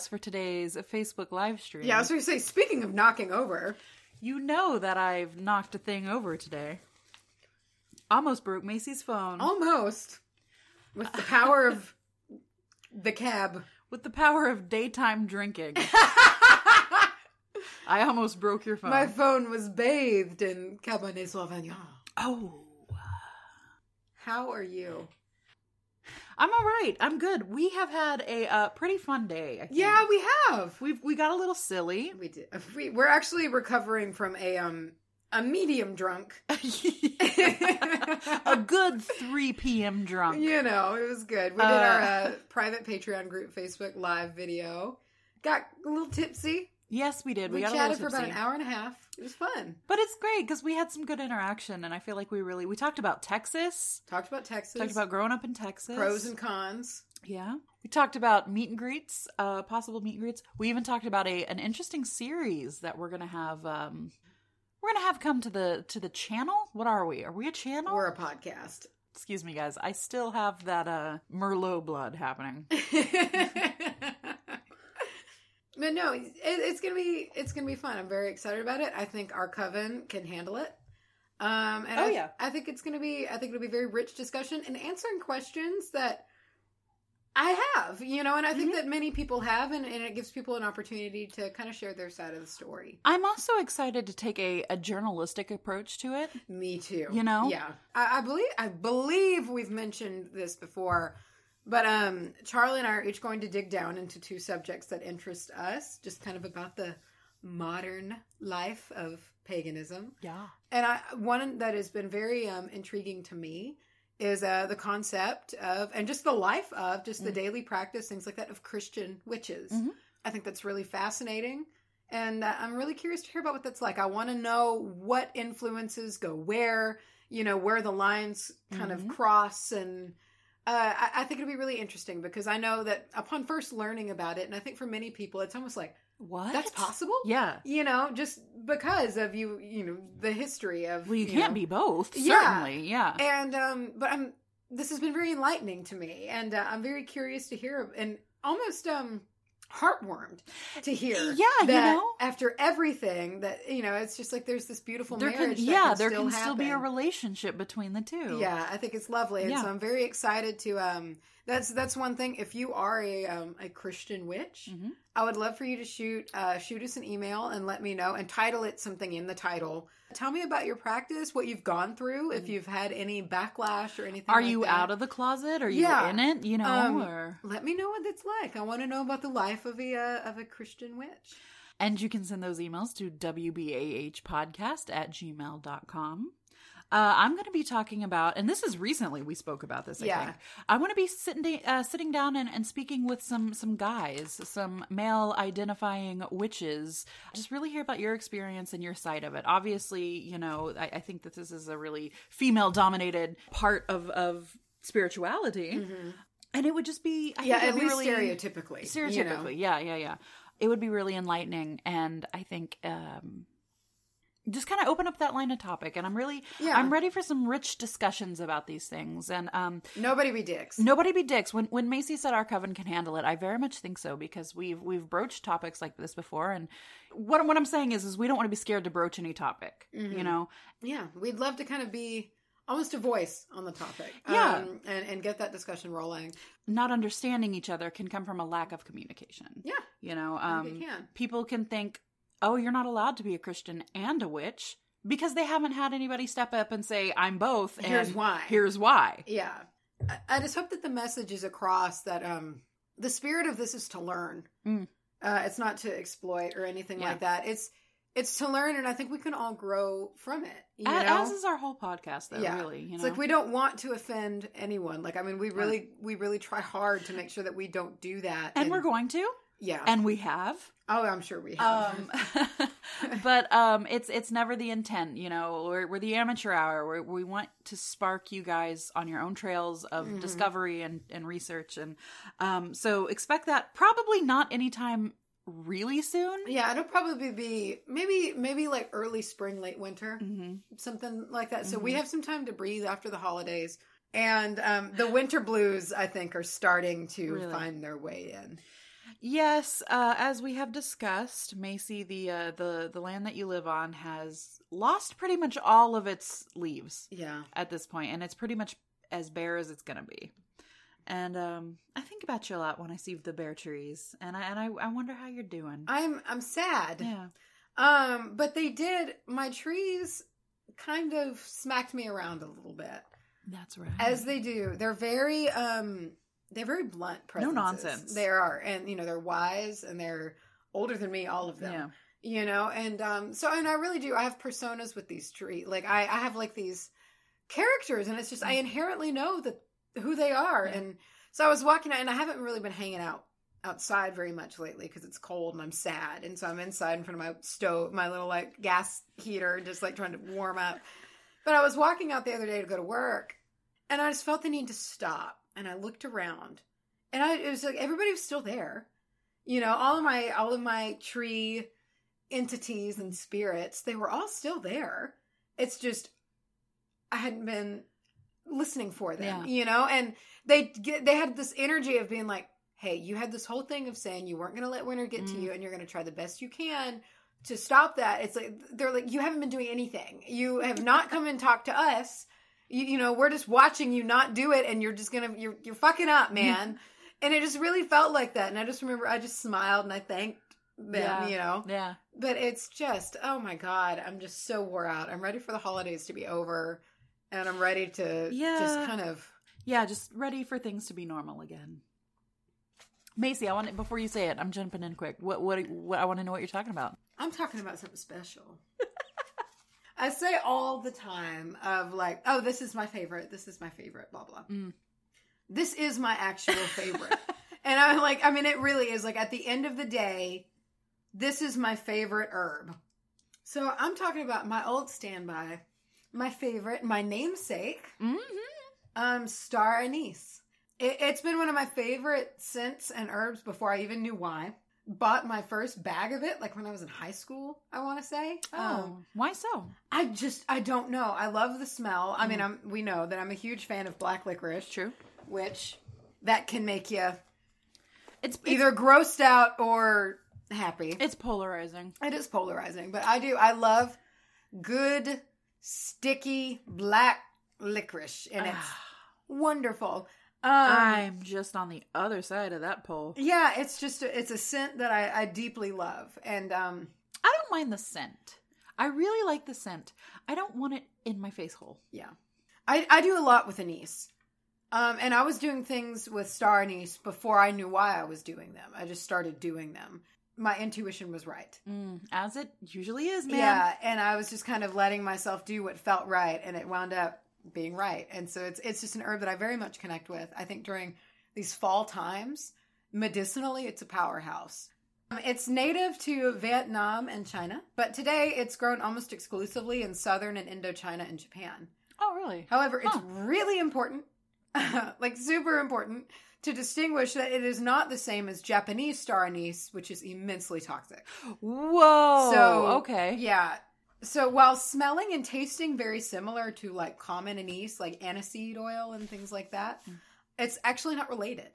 us for today's Facebook live stream. Yeah, I was going to say, speaking of knocking over, You know that I've knocked a thing over today. Almost broke Macy's phone. almost with the power of the cab. With the power of daytime drinking. I almost broke your phone. My phone was bathed in Cabernet Sauvignon. oh. How are you? I'm all right. I'm good. We have had a uh, pretty fun day. I think. Yeah, we have. We've we got a little silly. We did. We, we're actually recovering from a um a medium drunk. a good 3 p.m. drunk. You know, it was good. We did Uh, our uh, private Patreon group Facebook live video. Got a little tipsy. Yes, we did. We, We, chatted for about an hour and a half. It was fun. But it's great because we had some good interaction, and I feel like we really we talked about Texas, Talked about Texas. talked about growing up in Texas, pros and cons. yeah. We talked about meet and greets, uh, possible meet and greets. We even talked about a an interesting series that we're gonna have. Um, we're gonna have come to the to the channel. What are we? Are we a channel? Or a podcast. Excuse me, guys. I still have that uh Merlot blood happening. but no, it, it's gonna be it's gonna be fun. I'm very excited about it. I think our coven can handle it. Um, and Oh, I, yeah. I think it's gonna be I think it'll be very rich discussion and answering questions that I have, you know, and I Mm-hmm. think that many people have, and, and it gives people an opportunity to kind of share their side of the story. I'm also excited to take a, a journalistic approach to it. Me too. You know? Yeah. I, I believe I believe we've mentioned this before. But um Charlye and I are each going to dig down into two subjects that interest us, just kind of about the modern life of paganism. Yeah. And I one that has been very um intriguing to me is uh the concept of and just the life of just the Mm. daily practice things like that of Christian witches. Mhm. I think that's really fascinating. And uh, I'm really curious to hear about what that's like. I want to know what influences go where, you know, where the lines kind Mhm. of cross. And uh, I, I think it'll be really interesting because I know that upon first learning about it, and I think for many people, it's almost like, What? that's possible? Yeah. You know, just because of you, you know, the history of. Well, you, you can't know. be both. Yeah. Certainly. Yeah. And, um, but I'm, this has been very enlightening to me. And uh, I'm very curious to hear and almost, um, heartwarmed to hear Yeah, you know. after everything that you know it's just like there's this beautiful there marriage can yeah can there still can still be a relationship between the two. yeah i think it's lovely and Yeah. so i'm very excited to um that's that's one thing if you are a um a christian witch Mhm. i would love for you to shoot uh shoot us an email and let me know and title it something in the title tell me about your practice what you've gone through if you've had any backlash or anything. Are like you that. out of the closet? Are you Yeah. in it? You know, Um, or let me know what it's like i want to know about the life of a uh, of a christian witch and you can send those emails to wbahpodcast at gmail.com. Uh, I'm going to be talking about, and this is recently we spoke about this. I Yeah. think I want to be sitting uh, sitting down and, and speaking with some some guys, some male identifying witches. Just really hear about your experience and your side of it. Obviously, you know, I, I think that this is a really female dominated part of of spirituality, and it would just be I Mm-hmm. yeah think at be least really- stereotypically stereotypically you know? yeah yeah yeah it would be really enlightening and i think um just kind of open up that line of topic and i'm really Yeah. i'm ready for some rich discussions about these things and um nobody be dicks nobody be dicks when when macy said our coven can handle it i very much think so because we've we've broached topics like this before and what, what i'm saying is is we don't want to be scared to broach any topic Mm-hmm. you know Yeah, we'd love to kind of be almost a voice on the topic. Yeah. um, and and get that discussion rolling. not understanding each other can come from a lack of communication Yeah, You know, um, can. people can think, oh, you're not allowed to be a Christian and a witch because they haven't had anybody step up and say, I'm both. And Here's why. Here's why. yeah. I, just hope that the message is across that um the spirit of this is to learn. Mm. Uh, it's not to exploit or anything Yeah. like that. It's it's to learn, and I think we can all grow from it. You A- know? As is our whole podcast, though, Yeah. really. You It's like we don't want to offend anyone. Like I mean, we really we really try hard to make sure that we don't do that. and we're going to, yeah. and we have. Oh, I'm sure we have. Um, but um, it's it's never the intent, you know. We're, we're the amateur hour. We're, we want to spark you guys on your own trails of Mm-hmm. discovery and, and research, and um, so expect that probably not anytime really soon. Yeah, it'll probably be maybe maybe like early spring, late winter, hmm something like that. So Mm-hmm. we have some time to breathe after the holidays. And um, the winter blues, I think, are starting to Really? find their way in. Yes, uh, as we have discussed, Macy, the uh, the the land that you live on has lost pretty much all of its leaves Yeah. at this point, and it's pretty much as bare as it's gonna be. And um, I think about you a lot when I see the bare trees, and I and I, I wonder how you're doing. I'm I'm sad. yeah, Um, but they did my trees kind of smacked me around a little bit. that's right. As they do. They're very um they're very blunt presences. No nonsense. They are. And you know, they're wise and they're older than me, all of them. yeah, You know, and um so and I really do I have personas with these trees. Like I, I have like these characters and it's just I inherently know that who they are. Yeah. And so I was walking out and I haven't really been hanging out outside very much lately because it's cold and I'm sad. And so I'm inside in front of my stove, my little like gas heater, just like trying to warm up. But I was walking out the other day to go to work and I just felt the need to stop. And I looked around and I, it was like everybody was still there. You know, all of my, all of my tree entities and spirits, they were all still there. It's just, I hadn't been listening for them, Yeah. you know, and they get, they had this energy of being like, Hey, you had this whole thing of saying you weren't going to let winter get to Mm. you and you're going to try the best you can to stop that. It's like, they're like, you haven't been doing anything. You have not come and talked to us. You, you know, we're just watching you not do it and you're just going to, you're, you're fucking up, man. and it just really felt like that. And I just remember I just smiled and I thanked them, Yeah. you know, yeah. but it's just, oh my God, I'm just so wore out. I'm ready for the holidays to be over and I'm ready to Yeah. just kind of, Yeah, just ready for things to be normal again. Macy, I want it before you say it. I'm jumping in quick. What what what I want to know what you're talking about. I'm talking about something special. I say all the time of like, oh, this is my favorite. This is my favorite, blah, blah. Mm. This is my actual favorite. and I'm like, I mean, it really is like at the end of the day, this is my favorite herb. So I'm talking about my old standby, my favorite, my namesake, Mm-hmm. um, star anise. It, it's been one of my favorite scents and herbs before I even knew why. Bought my first bag of it like when I was in high school. I want to say. Oh, Um, why so? I just I don't know. I love the smell. I mean, I'm we know that I'm a huge fan of black licorice, True. which that can make you It's it's, either grossed out or happy. it's polarizing. It is polarizing, but I do. I love good, sticky black licorice, and it's wonderful. Um, I'm just on the other side of that pole. yeah, it's just a, it's a scent that I, I deeply love, and um, I don't mind the scent. I really like the scent. I don't want it in my face hole. yeah, I I do a lot with anise. Um, and I was doing things with star anise before I knew why I was doing them. I just started doing them. My intuition was right. Mm, as it usually is, man. Yeah, and I was just kind of letting myself do what felt right, and it wound up being right. And so it's it's just an herb that I very much connect with. I think during these fall times, medicinally, it's a powerhouse. Um, It's native to Vietnam and China, but today it's grown almost exclusively in southern and Indochina and Japan. Oh, really? However, it's really important, like super important, to distinguish that it is not the same as Japanese star anise, which is immensely toxic. Whoa. So, okay. Yeah. So while smelling and tasting very similar to like common anise, like aniseed oil and things like that, it's actually not related.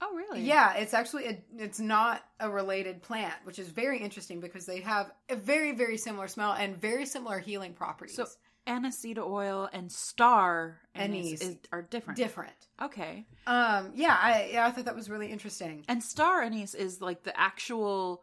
Oh, really? Yeah, it's actually a, it's not a related plant, which is very interesting because they have a very very similar smell and very similar healing properties. So aniseed oil and star anise, Anise. is, are different. different. Okay. Um, yeah, I yeah, I thought that was really interesting. And star anise is like the actual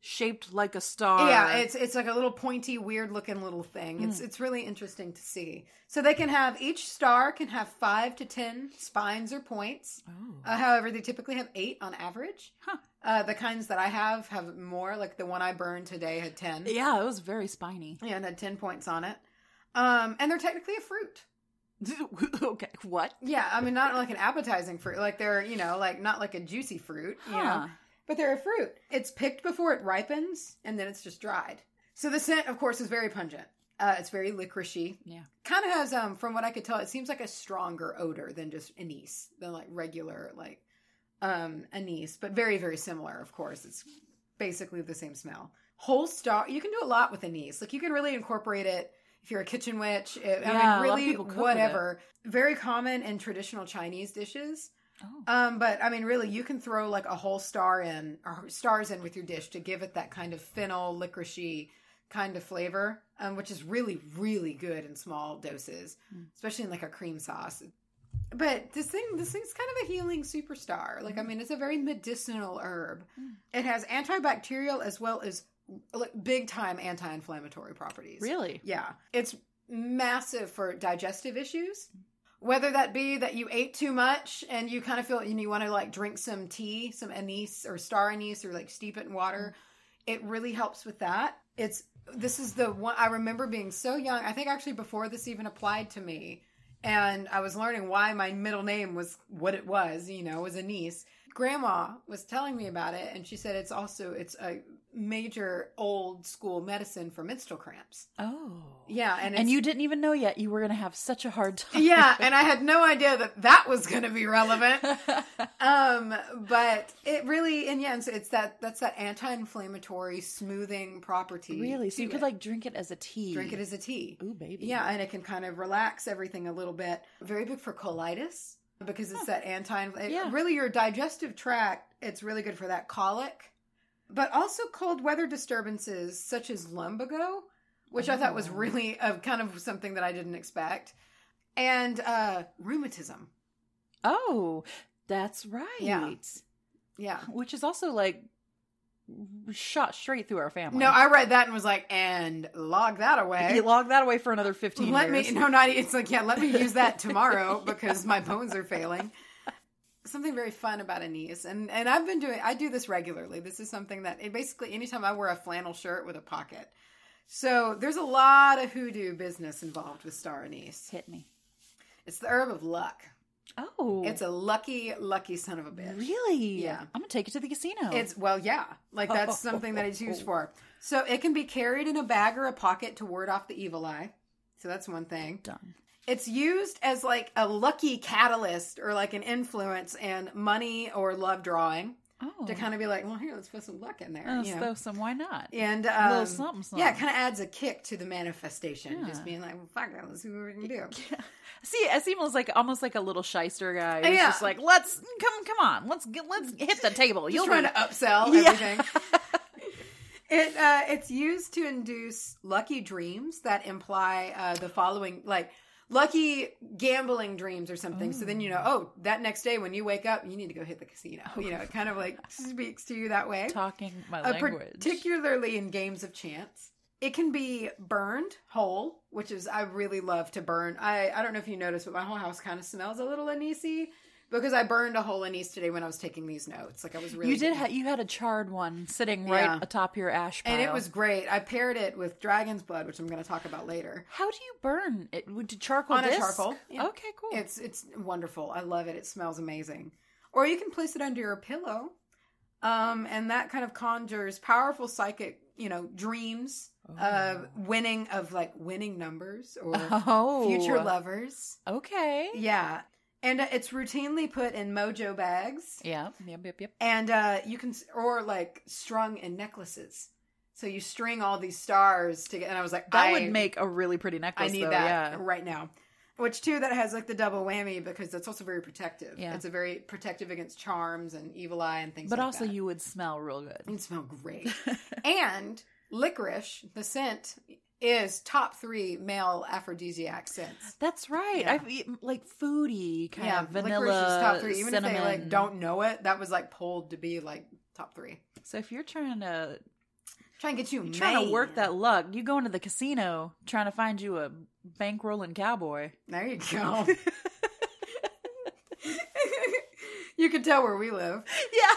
shaped like a star. Yeah, it's it's like a little pointy, weird looking little thing. Mm. It's it's really interesting to see. So they can have each star can have five to ten spines or points. Oh. Uh, however, they typically have eight on average. Huh. Uh, the kinds that I have have more. Like the one I burned today had ten. Yeah, it was very spiny. Yeah, and had ten points on it. Um, and they're technically a fruit. okay, what? Yeah, I mean not like an appetizing fruit. Like they're you know like not like a juicy fruit. You know, Huh. But they're a fruit. It's picked before it ripens, and then it's just dried. So the scent, of course, is very pungent. Uh, it's very licoricey. Yeah. Kind of has, um, from what I could tell, it seems like a stronger odor than just anise, than like regular like um anise, but very very similar. Of course, it's basically the same smell. Whole star, you can do a lot with anise. Like you can really incorporate it if you're a kitchen witch. It, Yeah, I mean, really, people cook with whatever. Very common in traditional Chinese dishes. Oh. Um, but I mean, really, you can throw like a whole star in or stars in with your dish to give it that kind of fennel, licoricey kind of flavor, um, which is really, really good in small doses, Mm. especially in like a cream sauce. But this thing, this thing's kind of a healing superstar. Like, I mean, it's a very medicinal herb. Mm. It has antibacterial as well as like big time anti-inflammatory properties. Really? Yeah. It's massive for digestive issues. Whether that be that you ate too much and you kind of feel and you want to like drink some tea, some anise or star anise or like steep it in water, it really helps with that. It's this is the one I remember being so young. I think actually before this even applied to me and I was learning why my middle name was what it was, you know, was anise. Grandma was telling me about it and she said it's also it's a major old school medicine for menstrual cramps. Oh. Yeah, and And you didn't even know yet you were going to have such a hard time. yeah, and I had no idea that that was going to be relevant. Um, but it really, and yeah, and so it's that that's that anti-inflammatory smoothing property. really? So you could it. like drink it as a tea. drink it as a tea. Ooh, baby. Yeah, and it can kind of relax everything a little bit. Very big for colitis because it's that anti. Yeah. Really, your digestive tract. It's really good for that colic, but also cold weather disturbances such as lumbago, which I thought was Oh. really a kind of something that I didn't expect, and uh rheumatism. Oh, that's right. Yeah. Yeah. Which is also like shot straight through our family. No, I read that and was like, and log that away. you log that away for another 15 let years. me no not it's like yeah let me use that tomorrow because my bones are failing something very fun about anise and and i've been doing i do this regularly this is something that it basically anytime i wear a flannel shirt with a pocket so there's a lot of hoodoo business involved with star anise Hit me. it's the herb of luck Oh. it's a lucky lucky son of a bitch Really? Yeah. I'm going to take it to the casino. It's well, yeah, like that's something that it's used for. So it can be carried in a bag or a pocket to ward off the evil eye. So that's one thing. done. It's used as like a lucky catalyst or like an influence in money or love drawing Oh. to kind of be like, well, here, let's put some luck in there. Let's you know? throw some. Why not? And A um, little something, something. yeah, it kind of adds a kick to the manifestation. Yeah. Just being like, well, fuck it, let's see what we can do. See, anise's like almost like a little shyster guy. He's Yeah. just like, let's come, come on, let's get, let's hit the table. You'll trying to upsell everything. It uh, it's used to induce lucky dreams that imply uh, the following, like lucky gambling dreams or something. So then you know, oh, that next day when you wake up, you need to go hit the casino. You know, it kind of like speaks to you that way. talking my Uh, language. particularly in games of chance. It can be burned whole, which is I really love to burn. I I don't know if you noticed, but my whole house kind of smells a little anisey because I burned a hole in anise today when I was taking these notes. Like I was really you did. Ha- you had a charred one sitting right Yeah. atop your ash pile, and it was great. I paired it with dragon's blood, which I'm going to talk about later. How do you burn it? Would you charcoal On a charcoal, yeah. Okay, cool. It's it's wonderful. I love it. It smells amazing. Or you can place it under your pillow, um, and that kind of conjures powerful psychic, you know, dreams of winning of like winning numbers or oh, future lovers. Okay. Yeah, and uh, it's routinely put in mojo bags, Yeah. Yep. Yep. Yep. and uh, you can or like strung in necklaces. So you string all these stars together, and I was like, That I- would make a really pretty necklace. I need though, that Yeah. right now. Which too, that has like the double whammy because that's also very protective. Yeah. it's a very protective against charms and evil eye and things. But like also, that. you would smell real good. You'd smell great. and licorice, the scent, is top three male aphrodisiac scents. That's right. Yeah. I've eaten like foodie kind yeah, of vanilla. licorice top three. Even cinnamon. if they like don't know it, that was like pulled to be like top three. So if you're trying to Try and get you trying to work that luck, you go into the casino trying to find you a bankrolling cowboy. There you go. you can tell where we live. Yeah.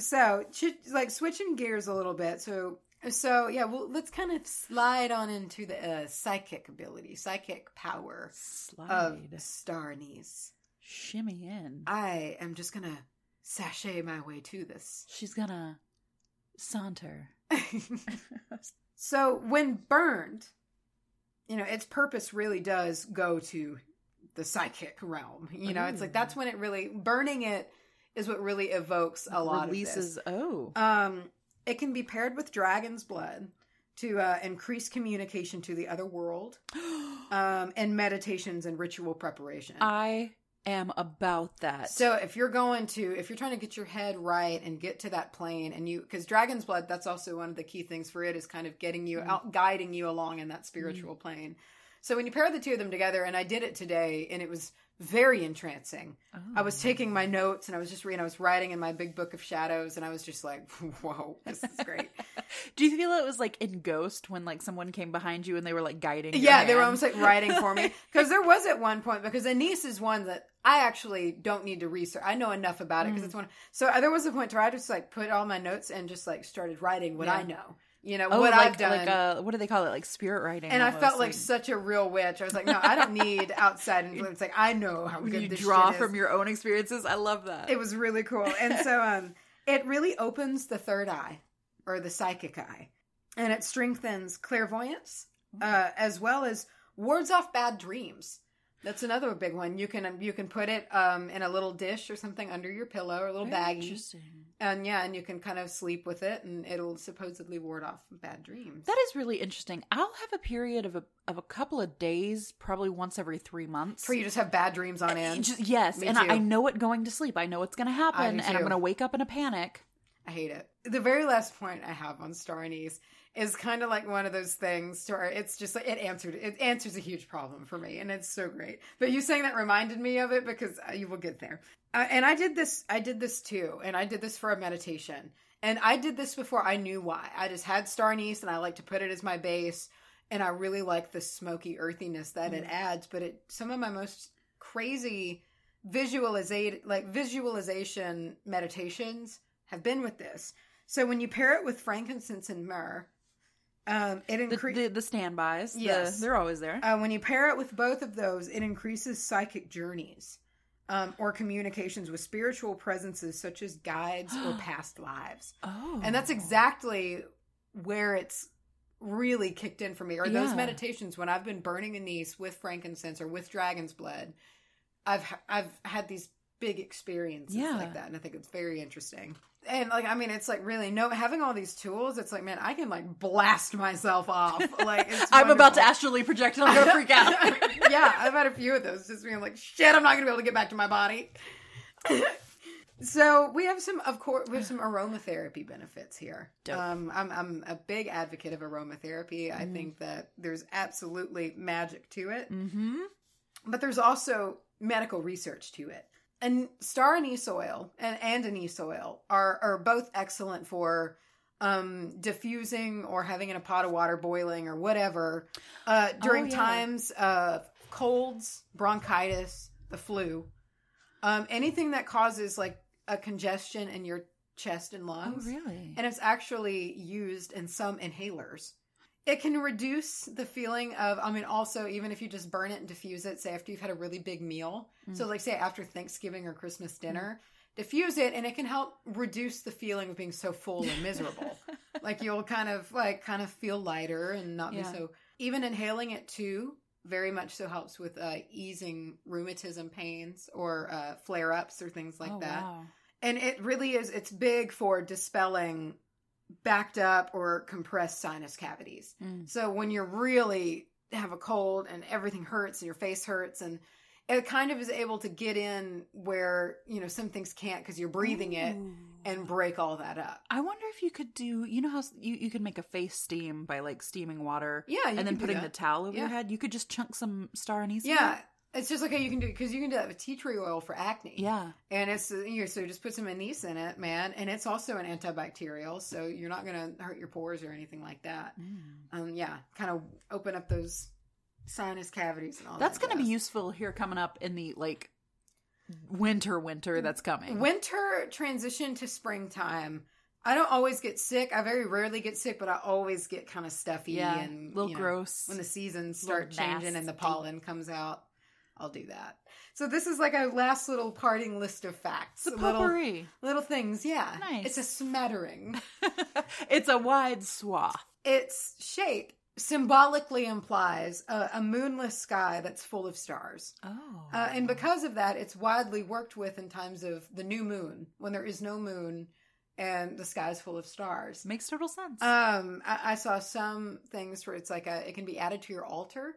so like switching gears a little bit so so yeah well let's kind of slide on into the uh, psychic ability psychic power Slide. of star anise Shimmy in. i am just gonna sashay my way to this She's gonna saunter. so when burned you know its purpose really does go to the psychic realm you know it's like that's when it really burning it is what really evokes a lot Releases. of this Oh. Um, it can be paired with dragon's blood to uh, increase communication to the other world, um, and meditations and ritual preparation. I am about that. So if you're going to, if you're trying to get your head right and get to that plane, and you, because Dragon's Blood, that's also one of the key things for it is kind of getting you out, guiding you along in that spiritual plane. So when you pair the two of them together, and I did it today, and it was very entrancing. I was taking my notes and I was just reading. I was writing in my big book of shadows, and I was just like, "Whoa, this is great." Do you feel it was like in Ghost when like someone came behind you and they were like guiding? yeah, they were almost like writing for me because there was at one point because Anise is one that I actually don't need to research. I know enough about it because it's one. So uh, there was a point where I just like put all my notes and just like started writing what I know. You know Oh, what like, I've done. Like uh what do they call it? Like spirit writing. and I felt like such a real witch. I was like, no, I don't need outside influence. Like I know how good you this draw from your own experiences. I love that. It was really cool. And so um it really opens the third eye or the psychic eye. And it strengthens clairvoyance uh, as well as wards off bad dreams. That's another big one. You can you can put it um, in a little dish or something under your pillow or a little Very baggie, Interesting. and yeah, and you can kind of sleep with it, and it'll supposedly ward off bad dreams. That is really interesting. I'll have a period of a of a couple of days, probably once every three months. where you just have bad dreams on end. just- yes, Me and. I, I know it going to sleep. I know it's going to happen, and I'm going to wake up in a panic. I hate it. The very last point I have on Star Anise is kind of like one of those things to where it's just like it answered it answers a huge problem for me, and it's so great. But you saying that reminded me of it because uh, you will get there. Uh, and I did this. I did this too, and I did this for a meditation. And I did this before I knew why. I just had Star Anise, and I like to put it as my base. And I really like the smoky earthiness that it adds. But it some of my most crazy visualization like visualization meditations have been with this. So when you pair it with frankincense and myrrh, um, it The, increases. the, the standbys, the- Yes. they're always there. uh, when you pair it with both of those, it increases psychic journeys um, or communications with spiritual presences such as guides or past lives. oh, And that's exactly where it's really kicked in for me. Or those meditations when I've been burning anise with frankincense or with dragon's blood, I've I've had these big experiences Yeah. like that, and I think it's very interesting. And like, I mean, it's like really no having all these tools. It's like, man, I can like blast myself off. Like, it's I'm about to astrally project, and I'm gonna freak out. yeah, I've had a few of those. Just being like, shit, I'm not gonna be able to get back to my body. so we have some, of course, we have some aromatherapy benefits here. Um, I'm I'm a big advocate of aromatherapy. I think that there's absolutely magic to it, mm-hmm. but there's also medical research to it. And star anise oil and, and anise oil are are both excellent for um diffusing or having in a pot of water boiling or whatever uh during Oh, yeah. times of colds bronchitis the flu um anything that causes like a congestion in your chest and lungs. Oh, really? and it's actually used in some inhalers. It can reduce the feeling of, I mean, also, even if you just burn it and diffuse it, say after you've had a really big meal. So, like, say after Thanksgiving or Christmas dinner, diffuse it and it can help reduce the feeling of being so full and miserable. like, you'll kind of, like, kind of feel lighter and not Yeah. be so. Even inhaling it too very much so helps with uh, easing rheumatism pains or uh, flare ups or things like oh, that Wow. and it really is it's big for dispelling backed up or compressed sinus cavities Mm. so when you're really have a cold and everything hurts and your face hurts and it kind of is able to get in where you know some things can't because you're breathing it Ooh. and break all that up I wonder if you could do. You know how you you could make a face steam by like steaming water, yeah you and then putting the towel over your head. You could just chunk some star anise. yeah. It's just like how you can do because you can do that with tea tree oil for acne yeah. And it's you know, so just put some anise in it, man, and it's also an antibacterial, so you're not gonna hurt your pores or anything like that. Mm. Um, yeah, kind of open up those sinus cavities and all. That's that going to be useful here coming up in the like winter winter that's coming. Winter transition to springtime. I don't always get sick. I very rarely get sick, but I always get kind of stuffy yeah, and a little you know, gross. when the seasons start changing and the pollen comes out. I'll do that. So this is like a last little parting list of facts. it's a little little things. Yeah, Nice. It's a smattering. it's a wide swath. its shape symbolically implies a, a moonless sky that's full of stars. Oh, Uh, and because of that, it's widely worked with in times of the new moon, when there is no moon and the sky is full of stars. makes total sense. Um, I, I saw some things where it's like a, it can be added to your altar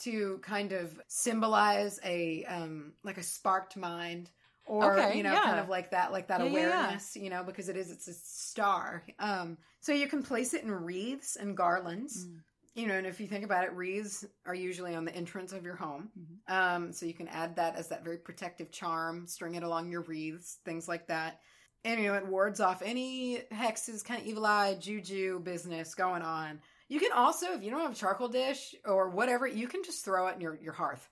to kind of symbolize a um like a sparked mind or Okay, you know yeah. kind of like that like that Yeah, yeah, yeah. awareness you know because it is it's a star um so you can place it in wreaths and garlands Mm. you know and if you think about it wreaths are usually on the entrance of your home Mhm. um so you can add that as that very protective charm string it along your wreaths things like that and you know it wards off any hexes kind of evil eye juju business going on you can also if you don't have a charcoal dish or whatever you can just throw it in your, your hearth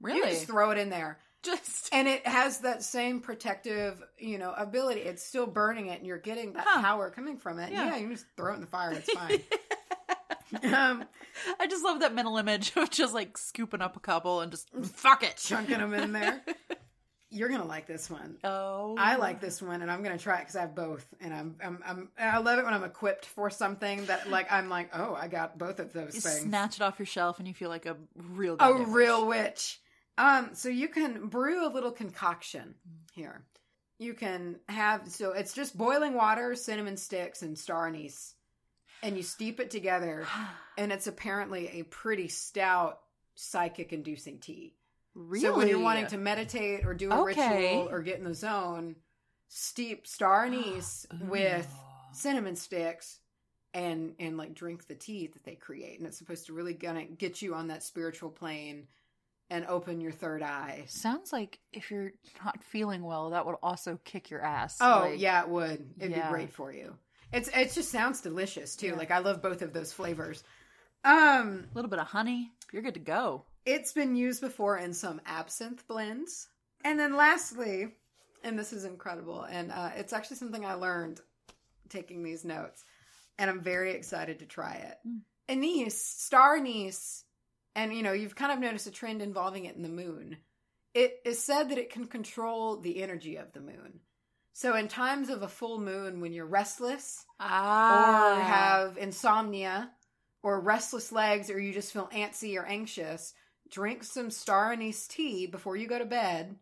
you Really? can just throw it in there Just and it has that same protective you know ability it's still burning it and you're getting that Huh. power coming from it Yeah. yeah. you can just throw it in the fire it's fine um I just love that mental image of just like scooping up a couple and just fuck it. chunking them in there you're gonna like this one Oh, I like this one, and I'm gonna try it because I have both, and I'm, I'm, I'm, I love it when I'm equipped for something that, like, I'm like, oh, I got both of those You things. snatch it off your shelf and you feel like a real a goddamn real witch. Um, so you can brew a little concoction here. You can have so it's just boiling water, cinnamon sticks, and star anise, and you steep it together, and it's apparently a pretty stout psychic-inducing tea. Really. So when you're wanting to meditate or do a Okay. ritual or get in the zone, steep star anise with cinnamon sticks and and like drink the tea that they create and it's supposed to really gonna get you on that spiritual plane and open your third eye. Sounds like if you're not feeling well, that would also kick your ass. Oh, Like, yeah, it would. It'd Yeah. be great for you. It's it just sounds delicious too. Yeah. Like I love both of those flavors. Um A little bit of honey, you're good to go. It's been used before in some absinthe blends. And then lastly, and this is incredible, and uh, it's actually something I learned taking these notes, and I'm very excited to try it. Mm. Anise, star anise, and you know, you've kind of noticed a trend involving it in the moon. It is said that it can control the energy of the moon. So, in times of a full moon, when you're restless, Ah, or have insomnia or restless legs or you just feel antsy or anxious, drink some star anise tea before you go to bed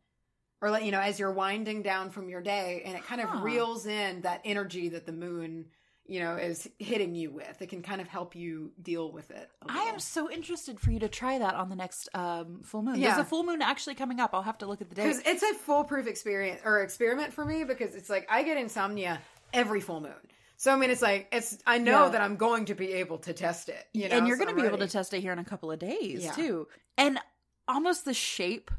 or let you know as you're winding down from your day and it kind Huh. of reels in that energy that the moon, you know, is hitting you with. It can kind of help you deal with it. i am so interested for you to try that on the next um, full moon. Yeah. There's a full moon actually coming up. I'll have to look at the date. because it's a foolproof experience or experiment for me because it's like I get insomnia every full moon. So I mean, it's like it's. I know Yeah. that I'm going to be able to test it, you know, and you're so going to be able to test it here in a couple of days Yeah. too. And almost the shape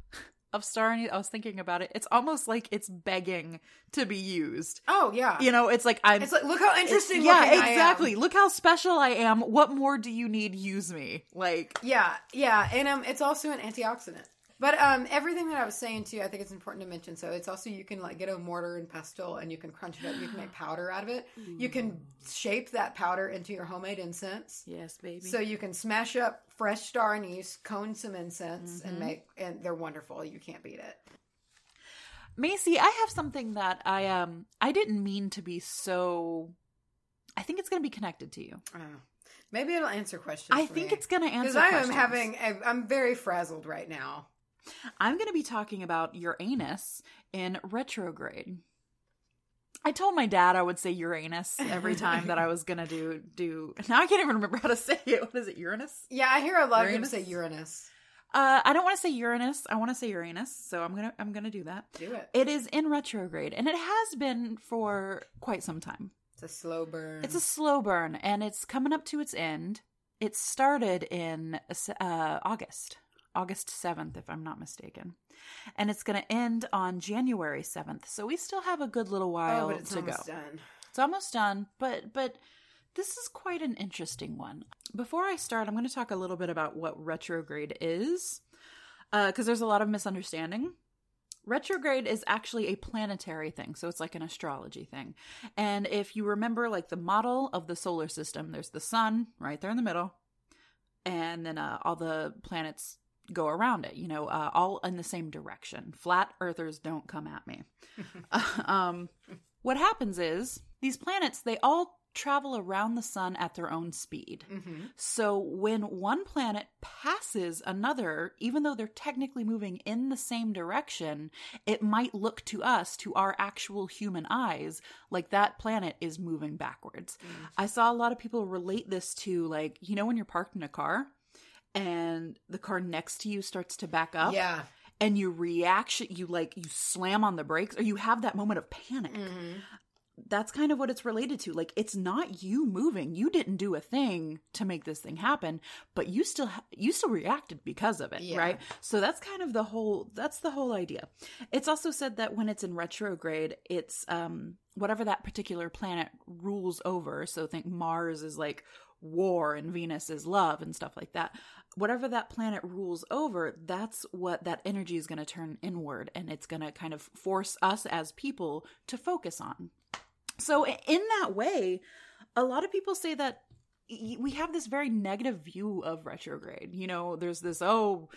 of star anise, I was thinking about it. It's almost like it's begging to be used. Oh yeah, You know, it's like I'm. It's like look how interesting. yeah, looking I am. exactly. Look how special I am. What more do you need? Use me. Like, Yeah, yeah, and um, it's also an antioxidant. But um, everything that I was saying too, I think it's important to mention. So it's also you can like get a mortar and pestle, and you can crunch it up. You can make powder out of it. You can shape that powder into your homemade incense. yes, baby. So you can smash up fresh star anise, cone some incense, Mm-hmm. and make, and they're wonderful. You can't beat it. Macy, I have something that I um I didn't mean to be so. I think it's going to be connected to you. Oh. Maybe it'll answer questions. I think it's going to answer because I am having. a- I'm very frazzled right now. I'm going to be talking about Uranus in retrograde. I told my dad I would say Uranus every time that I was going to do do. Now I can't even remember how to say it. What is it? Uranus? Yeah, I hear a lot Uranus? of people say Uranus. Uh, I don't want to say Uranus. I want to say Uranus. So I'm gonna I'm gonna do that. Do it. It is in retrograde, and it has been for quite some time. It's a slow burn. It's a slow burn, and it's coming up to its end. It started in uh, August, August 7th, if I'm not mistaken. And it's going to end on January 7th. So we still have a good little while oh, but it's to go. almost done. It's almost done, but but this is quite an interesting one. Before I start, I'm going to talk a little bit about what retrograde is, because there's a lot of misunderstanding. Retrograde is actually a planetary thing, so it's like an astrology thing. And if you remember, like the model of the solar system, there's the sun right there in the middle, and then uh, all the planets go around it. You know, uh, all in the same direction. Flat Earthers don't come at me. um, what happens is these planets they all travel around the sun at their own speed. Mm-hmm. So when one planet passes another, even though they're technically moving in the same direction, it might look to us, to our actual human eyes, like that planet is moving backwards. I saw a lot of people relate this to like, you know when you're parked in a car and the car next to you starts to back up Yeah. and you reaction you like you slam on the brakes or you have that moment of panic Mm-hmm. that's kind of what it's related to like it's not you moving you didn't do a thing to make this thing happen but you still ha- you still reacted because of it Yeah. right so that's kind of the whole that's the whole idea it's also said that when it's in retrograde it's um whatever that particular planet rules over so think mars is like war and venus is love and stuff like that whatever that planet rules over that's what that energy is going to turn inward and it's going to kind of force us as people to focus on so, in that way, a lot of people say that we have this very negative view of retrograde. You know, there's this, oh,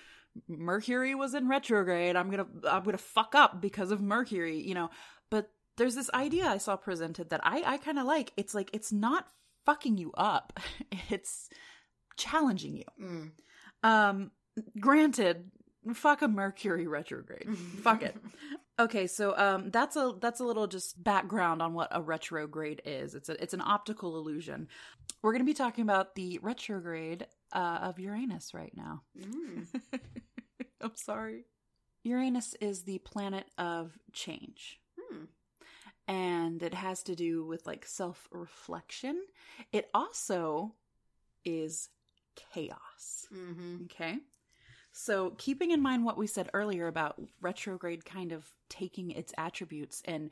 Mercury was in retrograde. I'm going to I'm going to fuck up because of Mercury, you know. But there's this idea I saw presented that I I kind of like. It's like it's not fucking you up. It's challenging you. Mm. Um granted, fuck a Mercury retrograde. fuck it. Okay, so um that's a that's a little just background on what a retrograde is. It's a it's an optical illusion. We're going to be talking about the retrograde uh, of Uranus right now. Mm. I'm sorry. Uranus is the planet of change. And it has to do with like self reflection. It also is chaos. Mm-hmm. Okay. So, keeping in mind what we said earlier about retrograde kind of taking its attributes and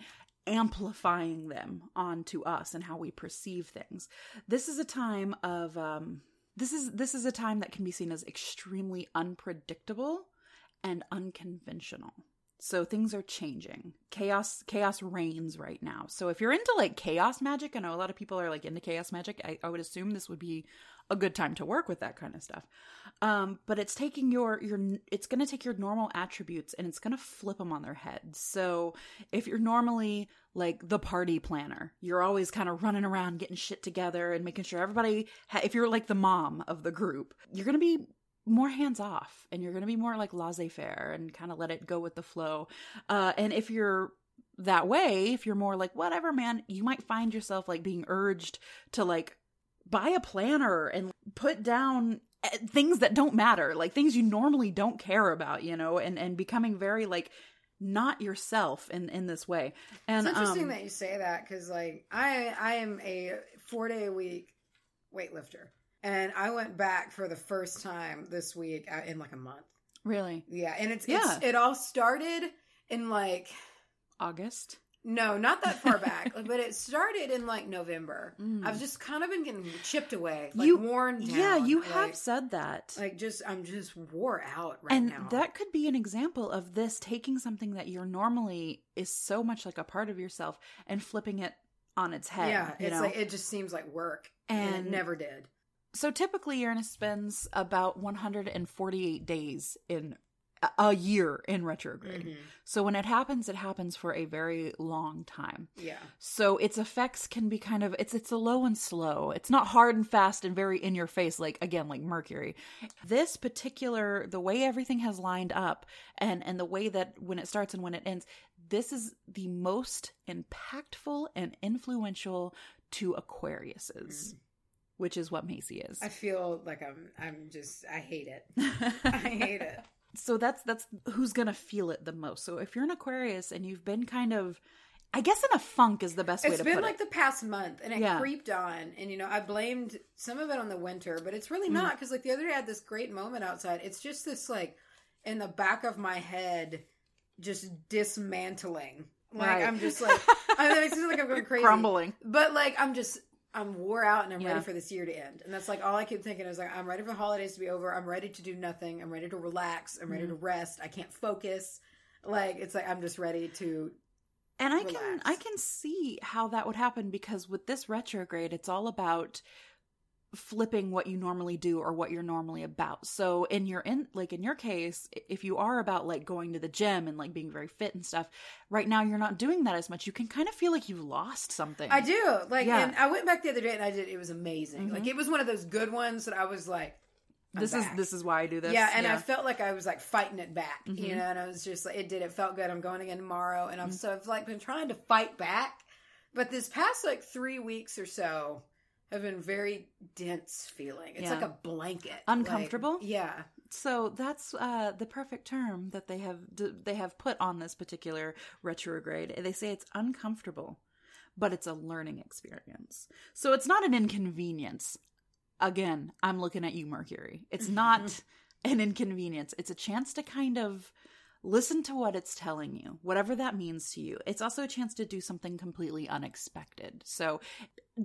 amplifying them onto us and how we perceive things, this is a time of um, this is this is a time that can be seen as extremely unpredictable and unconventional. So things are changing. Chaos chaos reigns right now. So if you're into like chaos magic, I know a lot of people are like into chaos magic. I, I would assume this would be a good time to work with that kind of stuff. Um, but it's taking your your it's going to take your normal attributes and it's going to flip them on their heads. So if you're normally like the party planner, you're always kind of running around getting shit together and making sure everybody. Ha- if you're like the mom of the group, you're going to be more hands off and you're going to be more like laissez faire and kind of let it go with the flow. Uh, and if you're that way, if you're more like whatever, man, you might find yourself like being urged to like buy a planner and put down eh, things that don't matter, like things you normally don't care about, you know, and and becoming very like not yourself in in this way. And it's interesting um, that you say that because, like, I I am a four day a week weightlifter, and I went back for the first time this week uh, in like a month. really Yeah, and it's Yeah. it's it all started in like August. no, not that far back, but it started in like November. Mm. I've just kind of been getting chipped away, like You- worn down. yeah, you like, have said that. like just I'm just wore out right and now. that could be an example of this taking something that you're normally is so much like a part of yourself and flipping it on its head. yeah, you it's know? like it just seems like work, and, And- it never did. So typically Uranus spends about 148 days in a- year in retrograde. Mhm. So when it happens, it happens for a very long time. Yeah, So its effects can be kind of it's it's a low and slow. It's not hard and fast and very in your face like again like Mercury. This particular the way everything has lined up and and the way that when it starts and when it ends, this is the most impactful and influential to Aquariuses, which is what Macy is. I feel like I'm I'm just I hate it. I hate it. so that's that's who's gonna feel it the most. So if you're an Aquarius and you've been kind of I guess in a funk is the best way It's to been put like it. the past month, and it Yeah. creeped on. And you know, I blamed some of it on the winter, but it's really Mm. not because like the other day I had this great moment outside. It's just this like in the back of my head, just dismantling. Like Right. I'm just like I mean, it seems like I'm going crazy, Crumbling. But like I'm just I'm wore out and I'm Yeah. ready for this year to end. And that's like all I keep thinking is like I'm ready for the holidays to be over. I'm ready to do nothing. I'm ready to relax. I'm ready Mm. to rest. I can't focus. Like it's like I'm just ready to And I can. I can see how that would happen because with this retrograde it's all about flipping what you normally do or what you're normally about. So in your in like in your case, if you are about like going to the gym and like being very fit and stuff, right now you're not doing that as much. You can kind of feel like you've lost something. I do. Like, Yeah. and I went back the other day and I did. It was amazing. Mhm. Like, it was one of those good ones that I was like, I'm this back. is this is why I do this. yeah. And I felt like I was like fighting it back, you Mhm. know. And I was just like, it did. It felt good. I'm going again tomorrow, and I'm Mhm. so I've like been trying to fight back. But this past like three weeks or so, have been very dense feeling. It's Yeah. like a blanket. Uncomfortable? Like, yeah. So that's uh, the perfect term that they have d- they have put on this particular retrograde. They say it's uncomfortable, but it's a learning experience. So it's not an inconvenience. Again, I'm looking at you, Mercury. It's not an inconvenience. It's a chance to kind of listen to what it's telling you, whatever that means to you. It's also a chance to do something completely unexpected. So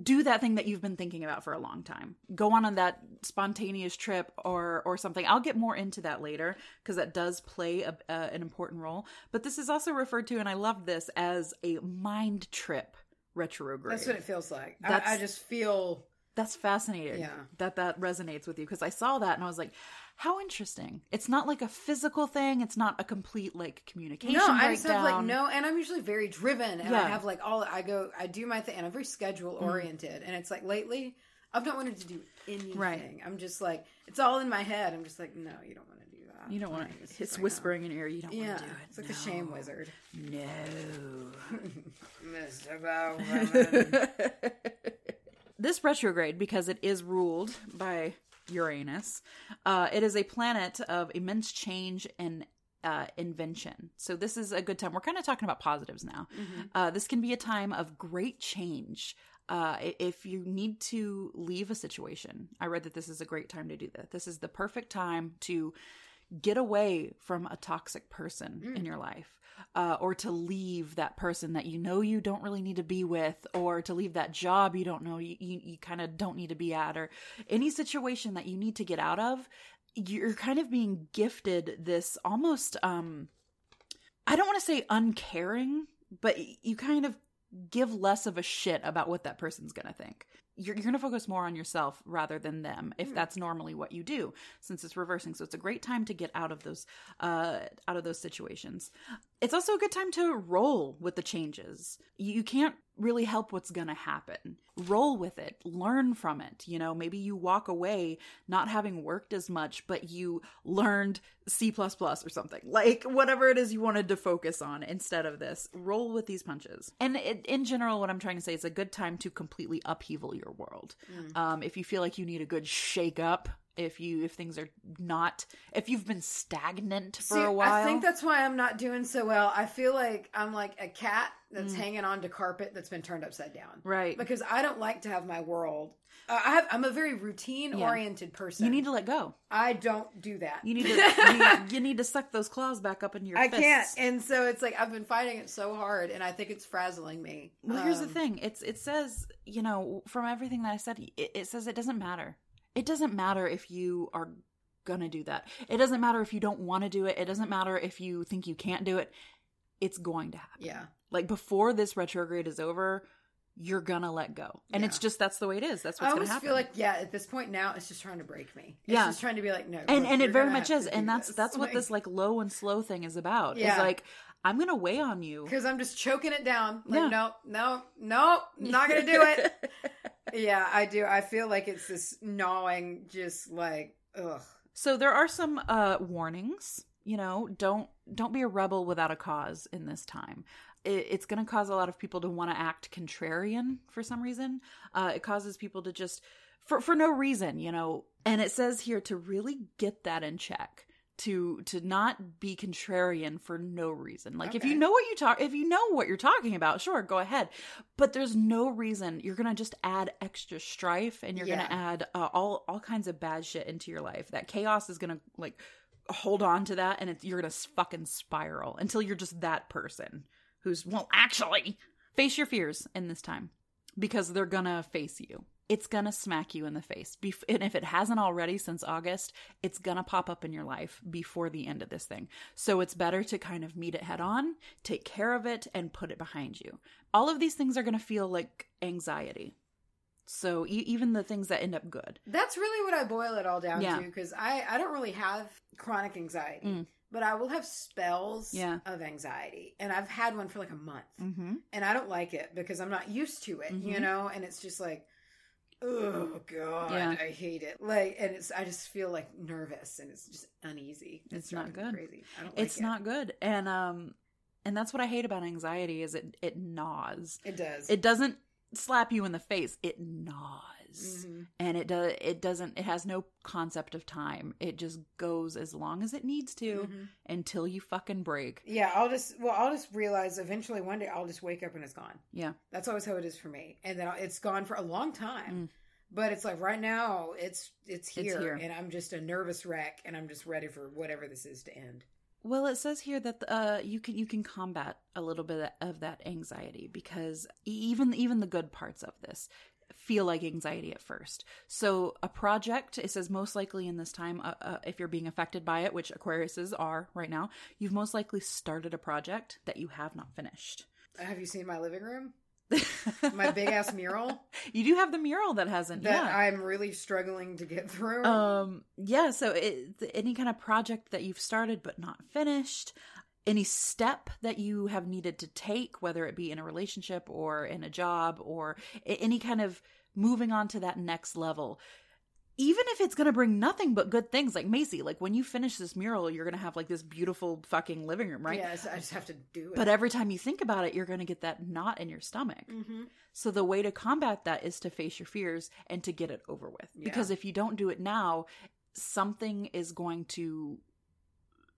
do that thing that you've been thinking about for a long time. Go on on that spontaneous trip or or something. I'll get more into that later because that does play a, uh, an important role. But this is also referred to, and I love this as a mind trip retrograde. That's what it feels like. I, I just feel That's fascinating. Yeah. That that resonates with you because I saw that and I was like, how interesting. It's not like a physical thing. It's not a complete like communication no. breakdown. I just have like no, and I'm usually very driven, and I have like all I go. I do my thing, and I'm very schedule mm. oriented, and it's like lately. I've not wanted to do anything. Right. I'm just like it's all in my head. I'm just like, no, you don't want to do that. You don't want to. It's no. whispering in your ear. You don't Yeah, want to do it. it's like the shame wizard. No. Mr. Bowman. this retrograde, because it is ruled by Uranus, uh, it is a planet of immense change and uh, invention. So this is a good time. We're kind of talking about positives now. Uh, this can be a time of great change. Uh, if you need to leave a situation, I read that this is a great time to do that. This is the perfect time to get away from a toxic person in your life uh, or to leave that person that you know you don't really need to be with or to leave that job you don't know you, you, you kind of don't need to be at or any situation that you need to get out of you're kind of being gifted this almost um i don't want to say uncaring but you kind of give less of a shit about what that person's gonna think you're, you're going to focus more on yourself rather than them if that's normally what you do since it's reversing. So it's a great time to get out of those uh out of those situations it's also a good time to roll with the changes. You, can't really help what's going to happen. Roll with it. Learn from it you know? Maybe you walk away not having worked as much but you learned c++ or something. Like whatever it is you wanted to focus on instead of this. Roll with these punches. And it, in general what i'm trying to say is a good time to completely upheaval your world. Um, if you feel like you need a good shake up if you if things are not if you've been stagnant for See, a while I think that's why I'm not doing so well. I feel like I'm like a cat that's Mm. hanging onto carpet that's been turned upside down. right Because I don't like to have my world. Uh, I have. I'm a very routine oriented person. you need to let go I don't do that. you need to you, you need to suck those claws back up into your I fists. can't, and so it's like I've been fighting it so hard, and I think it's frazzling me. Well, here's the Um, thing. It's it says, you know, from everything that I said, it, it says it doesn't matter. It doesn't matter if you are gonna do that. It doesn't matter if you don't want to do it. It doesn't matter if you think you can't do it. It's going to happen. Yeah, Like before this retrograde is over, you're gonna let go, and Yeah. it's just that's the way it is. That's I what's gonna happen. I always feel like yeah. At this point now, it's just trying to break me. It's Yeah. just trying to be like no, and and it very much is, and that's this. that's what this like low and slow thing is about. Yeah. Is like I'm gonna weigh on you. because I'm just choking it down. Like Yeah. no, no, no, not gonna do it. yeah, I do. I feel like it's this gnawing, just like ugh. So there are some uh warnings, you know, don't don't be a rebel without a cause in this time. It, it's going to cause a lot of people to want to act contrarian for some reason. Uh it causes people to just for for no reason, you know. And it says here to really get that in check. To to not be contrarian for no reason. Like if you know what you talk if you know what you're talking about, sure, go ahead. But there's no reason you're gonna just add extra strife and you're Yeah. gonna add uh, all all kinds of bad shit into your life. That chaos is gonna like hold on to that, and it's, you're gonna fucking spiral until you're just that person who's well, actually face your fears in this time because they're gonna face you. It's gonna smack you in the face, Bef- and if it hasn't already since August, it's gonna pop up in your life before the end of this thing. So it's better to kind of meet it head on, take care of it, and put it behind you. All of these things are gonna feel like anxiety. So e- even the things that end up good, That's really what I boil it all down Yeah. to because I I don't really have chronic anxiety, Mm. but I will have spells Yeah. of anxiety, and I've had one for like a month. mm-hmm. and I don't like it because I'm not used to it, you Mhm. know, and it's just like oh god, Yeah. I hate it. Like and it's I just feel like nervous and it's just uneasy. It's driving not good. Crazy. I don't like it's it. not good, and um, and that's what I hate about anxiety is it it gnaws. It does. It doesn't slap you in the face; it gnaws. Is. And it does it doesn't it has no concept of time. It just goes as long as it needs to until you fucking break. Yeah, I'll just well, I'll just realize eventually one day I'll just wake up and it's gone. Yeah. That's always how it is for me, and then it's gone for a long time. Mm. But it's like right now, it's it's here, here. and I'm just a nervous wreck, and I'm just ready for whatever this is to end. Well, it says here that uh, you can you can combat a little bit of that anxiety because even even the good parts of this feel like anxiety at first. So a project, it says most likely in this time, uh, uh, if you're being affected by it, which Aquariuses are right now, you've most likely started a project that you have not finished. Have you seen my living room? My big ass mural you do have the mural that hasn't. that yeah. I'm really struggling to get through. um yeah so it, any kind of project that you've started but not finished any step that you have needed to take whether it be in a relationship or in a job or any kind of moving on to that next level even if it's going to bring nothing but good things like macy like when you finish this mural you're going to have like this beautiful fucking living room right Yes, I just have to do it. but every time you think about it you're going to get that knot in your stomach Mhm. so the way to combat that is to face your fears and to get it over with. Yeah. Because if you don't do it now, something is going to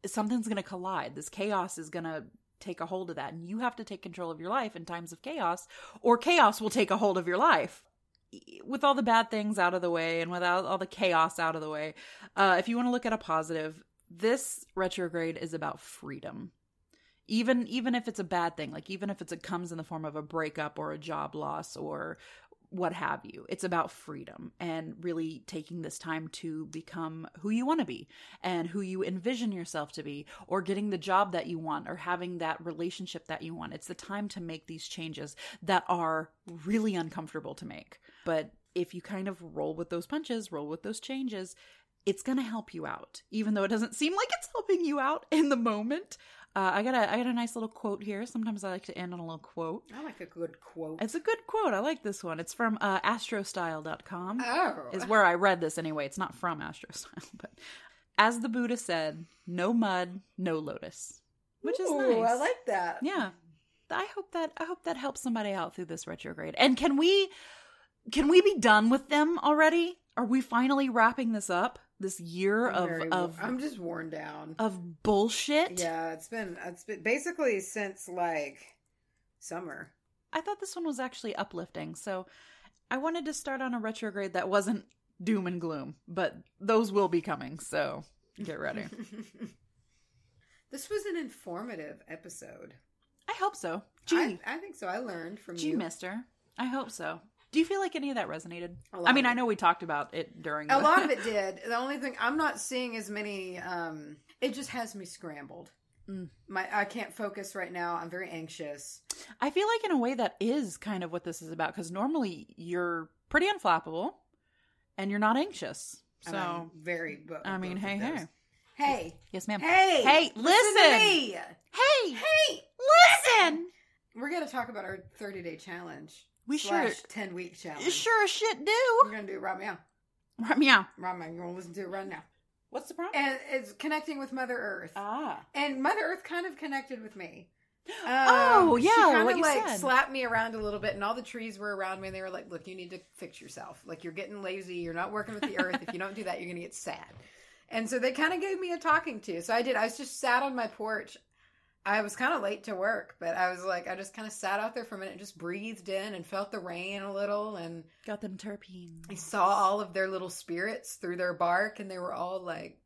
something's going to collide. This chaos is going to take a hold of that and you have to take control of your life in times of chaos or chaos will take a hold of your life. With all the bad things out of the way and without all the chaos out of the way, uh, if you want to look at a positive, this retrograde is about freedom even even if it's a bad thing like even if it comes in the form of a breakup or a job loss or what have you. It's about freedom and really taking this time to become who you want to be and who you envision yourself to be or getting the job that you want or having that relationship that you want. It's the time to make these changes that are really uncomfortable to make. But if you kind of roll with those punches roll with those changes it's going to help you out even though it doesn't seem like it's helping you out in the moment uh, I got a I got a nice little quote here. Sometimes I like to end on a little quote. I like a good quote. It's a good quote. I like this one. It's from uh, astrostyle.com. oh, Is where I read this anyway. It's not from Astrostyle, but as the Buddha said, no mud, no lotus, which is nice. I like that. Yeah. I hope that I hope that helps somebody out through this retrograde. And can we can we be done with them already? Are we finally wrapping this up? This year I'm of very- of I'm just worn down. of bullshit? Yeah, it's been it's been basically since like summer. I thought this one was actually uplifting. So I wanted to start on a retrograde that wasn't doom and gloom, but those will be coming. So get ready. this was an informative episode. I hope so. Gee, I, I think so. I learned from gee, you. mister. I hope so. Do you feel like any of that resonated? I mean, I know we talked about it during A the- lot of it did. The only thing I'm not seeing as many. um It just has me scrambled. Mm. My I can't focus right now. I'm very anxious. I feel like in a way that is kind of what this is about because normally you're pretty unflappable and you're not anxious. So, I'm very. bo- I mean, hey, those. hey. hey, yes, ma'am. hey, Hey, listen. me. Hey, Hey, listen. we're gonna talk about our 30 day challenge. We slash sure, 10 week challenge. sure as shit do. We're gonna do it right now. Right, meow. Right now. You're gonna listen to it right now. What's the problem? And it's connecting with Mother Earth. ah. and Mother Earth kind of connected with me. Oh, Um, yeah, she kind what of you like said. slapped me around a little bit, and all the trees were around me. And they were like, "Look, you need to fix yourself. Like you're getting lazy. You're not working with the earth. if you don't do that, you're gonna get sad." And so they kind of gave me a talking to. So I did. I was just sat on my porch. I was kind of late to work, but I was like, I just kind of sat out there for a minute, just breathed in, and felt the rain a little, and Got them terpenes. I saw all of their little spirits through their bark, and they were all like,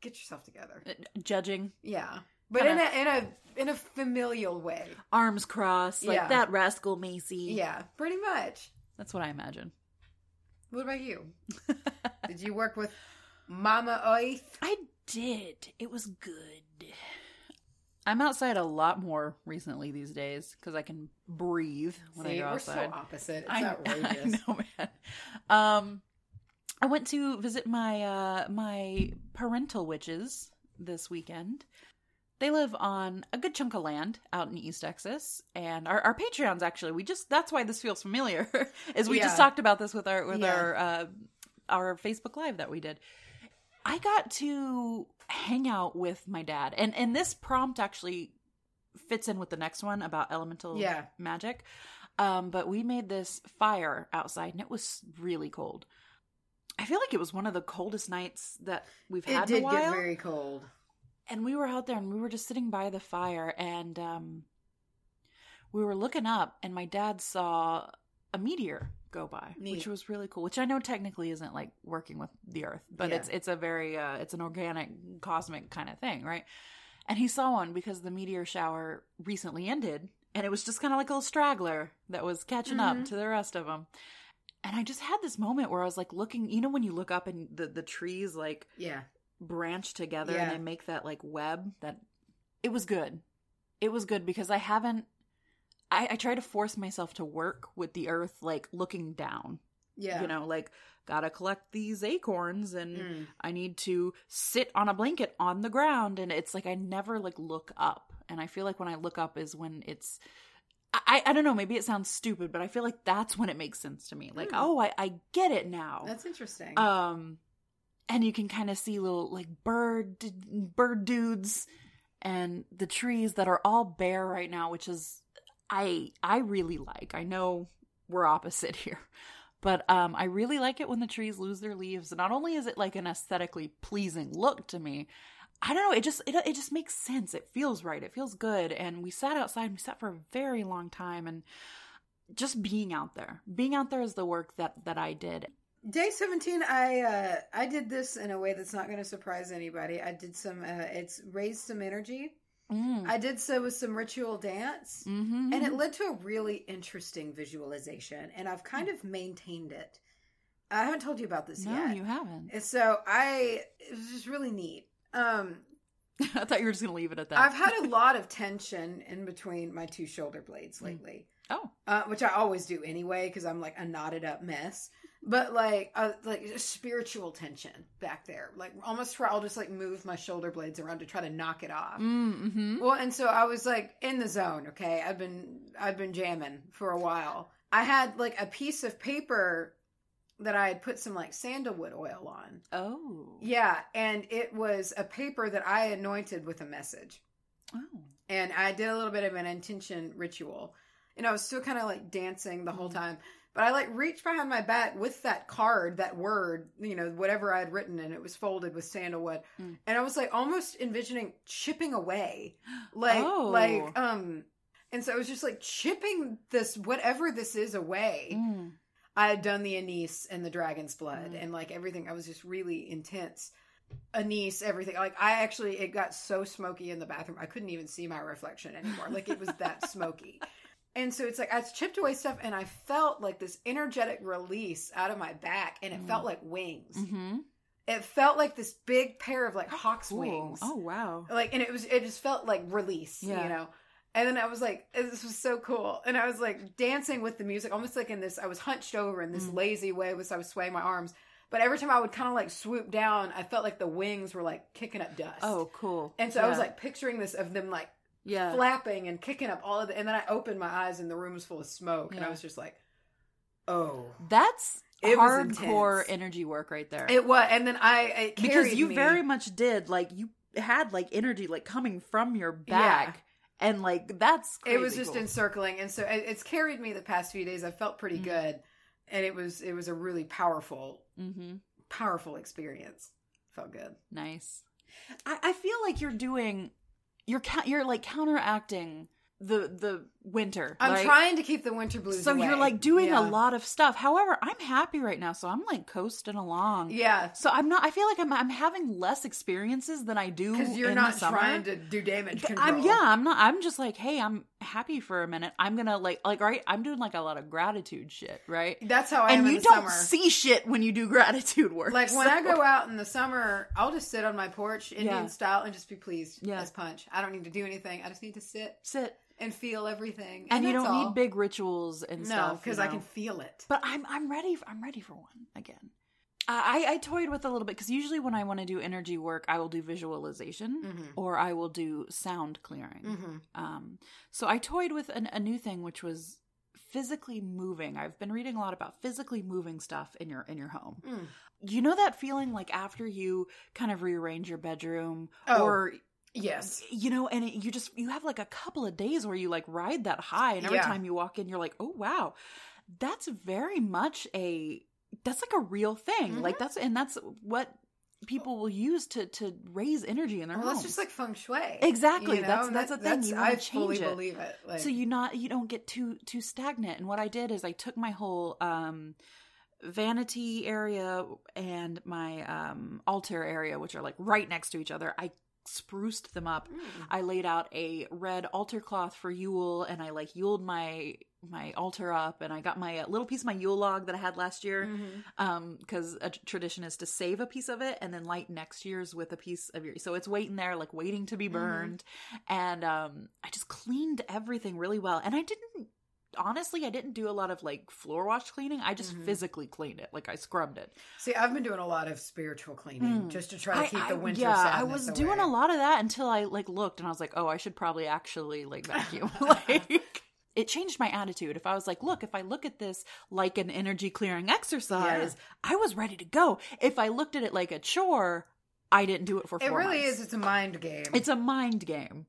"Get yourself together." Uh, Judging, Yeah, but Kinda- in a in a in a familial way. arms crossed, like Yeah. that rascal Macy. Yeah, pretty much. That's what I imagine. What about you? Did you work with Mama Earth? I did. It was good. I'm outside a lot more recently these days because I can breathe when I See, go we're so outside. opposite. It's I, I know, man. Um, I went to visit my uh, my parental witches this weekend. They live on a good chunk of land out in East Texas, and our, our Patreons actually. We just that's why this feels familiar, is we just talked about this with our with Yeah. our uh, our Facebook Live that we did. I got to hang out with my dad, and and this prompt actually fits in with the next one about elemental Yeah. magic. Um, but we made this fire outside and it was really cold. I feel like it was one of the coldest nights that we've It had did in a while. get very cold. and we were out there and we were just sitting by the fire and um we were looking up and my dad saw a meteor go by Neat. which was really cool which i know technically isn't like working with the earth but Yeah. it's it's a very uh it's an organic cosmic kind of thing right and he saw one because the meteor shower recently ended and it was just kind of like a little straggler that was catching up Mhm. to the rest of them and i just had this moment where i was like looking you know when you look up and the the trees like Yeah. branch together Yeah. and they make that like web that it was good it was good because i haven't I, I try to force myself to work with the earth like looking down Yeah. you know like gotta collect these acorns and Mm. i need to sit on a blanket on the ground and it's like i never like look up and i feel like when i look up is when it's I, I don't know maybe it sounds stupid but i feel like that's when it makes sense to me like Hmm. oh I, I get it now That's interesting. um and you can kind of see little like bird bird dudes and the trees that are all bare right now which is i i really like i know we're opposite here but um i really like it when the trees lose their leaves. Not only is it like an aesthetically pleasing look to me i don't know it just it, it just makes sense. It feels right. It feels good. And we sat outside we sat for a very long time and just being out there being out there is the work that that i did. Day 17, I uh, I did this in a way that's not going to surprise anybody. I did some, uh, it's raised some energy. Mm. I did so with some ritual dance, Mm-hmm. and it led to a really interesting visualization, and I've kind of maintained it. I haven't told you about this no, yet. No, you haven't. And So I, it was just really neat. Um, I thought you were just gonna leave it at that. I've had a lot of tension in between my two shoulder blades lately. oh, uh, which I always do anyway because I'm like a knotted up mess. But like, uh, like spiritual tension back there, like almost where I'll just like move my shoulder blades around to try to knock it off. mm-hmm. Well, and so I was like in the zone. Okay, I've been I've been jamming for a while. I had like a piece of paper that I had put some like sandalwood oil on. Oh, Yeah, and it was a paper that I anointed with a message oh, and I did a little bit of an intention ritual. And I was still kind of like dancing the whole Mhm. time. But I like reached behind my back with that card, that word, you know, whatever I had written, and it was folded with sandalwood. Mm. And I was like almost envisioning chipping away. Like, Oh. like, um, and so I was just like chipping this, whatever this is, away. Mm. I had done the anise and the dragon's blood Mm. and like everything. I was just really intense. Anise, everything. Like I actually, it got so smoky in the bathroom. I couldn't even see my reflection anymore. Like it was that smoky. And so it's like I chipped away stuff and I felt like this energetic release out of my back and it Mm. felt like wings. Mm-hmm. It felt like this big pair of like hawk's Cool. wings. Oh wow. Like and it was it just felt like release, Yeah. you know. And then I was like, this was so cool. And I was like dancing with the music, almost like in this, I was hunched over in this Mm. lazy way was I was swaying my arms. But every time I would kind of like swoop down, I felt like the wings were like kicking up dust. Oh, cool. And so I was like picturing this of them like yeah. flapping and kicking up all of the, and then I opened my eyes and the room was full of smoke. And I was just like, oh. That's It hardcore energy work right there. It was. And then I, because you me. very much did like you had like energy like coming from your back, and like that's it was just cool. encircling and so it, it's carried me the past few days i felt pretty Mhm. good and it was it was a really powerful Mm-hmm. powerful experience felt good Nice. I, I feel like you're doing, you're ca- you're like counteracting the the winter. i'm right? trying to keep the winter blues So away. you're like doing Yeah. a lot of stuff. However, I'm happy right now, so I'm like coasting along. yeah So I'm not. I feel like I'm I'm having less experiences than I do because you're in not trying to do damage control I'm yeah. I'm not. I'm just like, hey, I'm happy for a minute. I'm gonna like like right. I'm doing like a lot of gratitude shit, right? that's how i am and you don't summer see shit when you do gratitude work. like when i go out in the summer i'll just sit on my porch indian Yeah. style and just be pleased Yeah. as punch i don't need to do anything i just need to sit sit, and feel everything and, you don't all. need big rituals and no stuff. because you i can feel it But I'm I'm ready. I'm ready for one again. I I toyed with a little bit because usually when I want to do energy work, I will do visualization Mhm. or I will do sound clearing. hmm Um, so I toyed with an, a new thing, which was physically moving. I've been reading a lot about physically moving stuff in your in your home. Mm. You know that feeling like after you kind of rearrange your bedroom Oh. or Yes. you know and it, you just you have like a couple of days where you like ride that high and every Yeah. time you walk in you're like oh wow that's very much a that's like a real thing Mhm. like that's and that's what people will use to to raise energy in their Well, homes that's just like feng shui. Exactly. you know? That's- that's that- the thing. You wanna I fully change it. believe it. Like, so you not you don't get too too stagnant and what i did is i took my whole um vanity area and my um altar area which are like right next to each other i spruced them up Mm. i laid out a red altar cloth for yule and i like yuled my my altar up and i got my uh, little piece of my yule log that i had last year Mhm. um because a t- tradition is to save a piece of it and then light next year's with a piece of your so it's waiting there like waiting to be Mhm. burned and um i just cleaned everything really well and i didn't honestly i didn't do a lot of like floor wash cleaning i just Mhm. physically cleaned it like i scrubbed it See, I've been doing a lot of spiritual cleaning Mm. just to try to I- keep the I- winter yeah i was away. doing a lot of that until i like looked and i was like oh i should probably actually like vacuum like it changed my attitude if i was like look if i look at this like an energy clearing exercise i was ready to go if i looked at it like a chore i didn't do it for It really months. is. It's a mind game. it's a mind game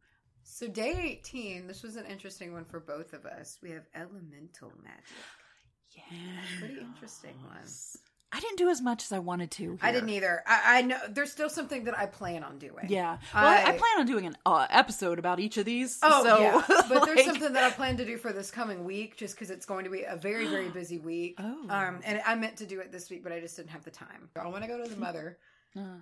so day 18, this was an interesting one for both of us. We have elemental magic. yeah Pretty interesting one. i didn't do as much as i wanted to I didn't either. I, I know there's still something that I plan on doing. yeah well I, I I- plan on doing an uh, episode about each of these Oh so yeah, but there's like- something that I plan to do for this coming week, just because it's going to be a very, very busy week. Oh. Um, and I meant to do it this week, but I just didn't have the time. I want to go to the mother, Uh,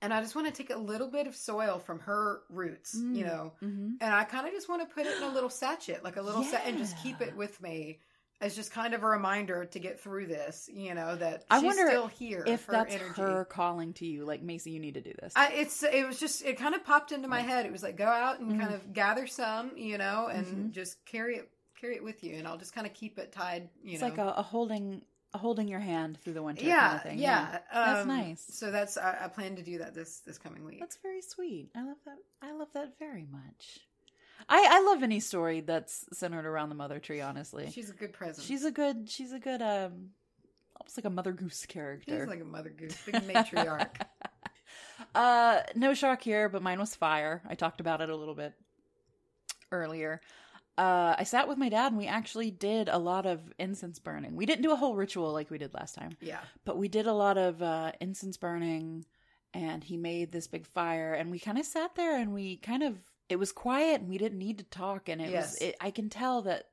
and I just want to take a little bit of soil from her roots, you Mm. know, mhm. and I kind of just want to put it in a little sachet, like a little set, and just keep it with me as just kind of a reminder to get through this. You know that I she's wonder still here. if her that's energy. her calling to you like macy you need to do this I, it's it was just it kind of popped into my head. It was like go out and Mhm. kind of gather some, you know, and Mhm. just carry it carry it with you, and I'll just kind of keep it tied. You know. it's know, like a, a holding holding your hand through the winter yeah, kind of thing yeah, That's Um, nice. So that's I, I plan to do that this this coming week. that's very sweet i love that i love that very much i i love any story that's centered around the mother tree honestly She's a good presence. she's a good she's a good um almost like a mother goose character She's like a mother goose, big matriarch. uh no shock here but mine was fire i talked about it a little bit earlier uh i sat with my dad and we actually did a lot of incense burning we didn't do a whole ritual like we did last time yeah, but we did a lot of uh incense burning and he made this big fire and we kind of sat there and we kind of it was quiet and we didn't need to talk and it Yes. was it, i can tell that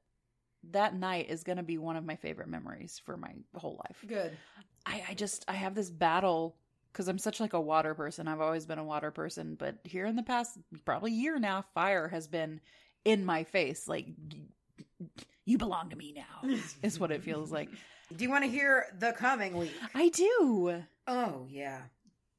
that night is going to be one of my favorite memories for my whole life good. I, I just I have this battle because I'm such like a water person. I've always been a water person, but here in the past probably year now, fire has been in my face. Like you belong to me now is what it feels like. Do you want to hear the coming week? I do. Oh yeah,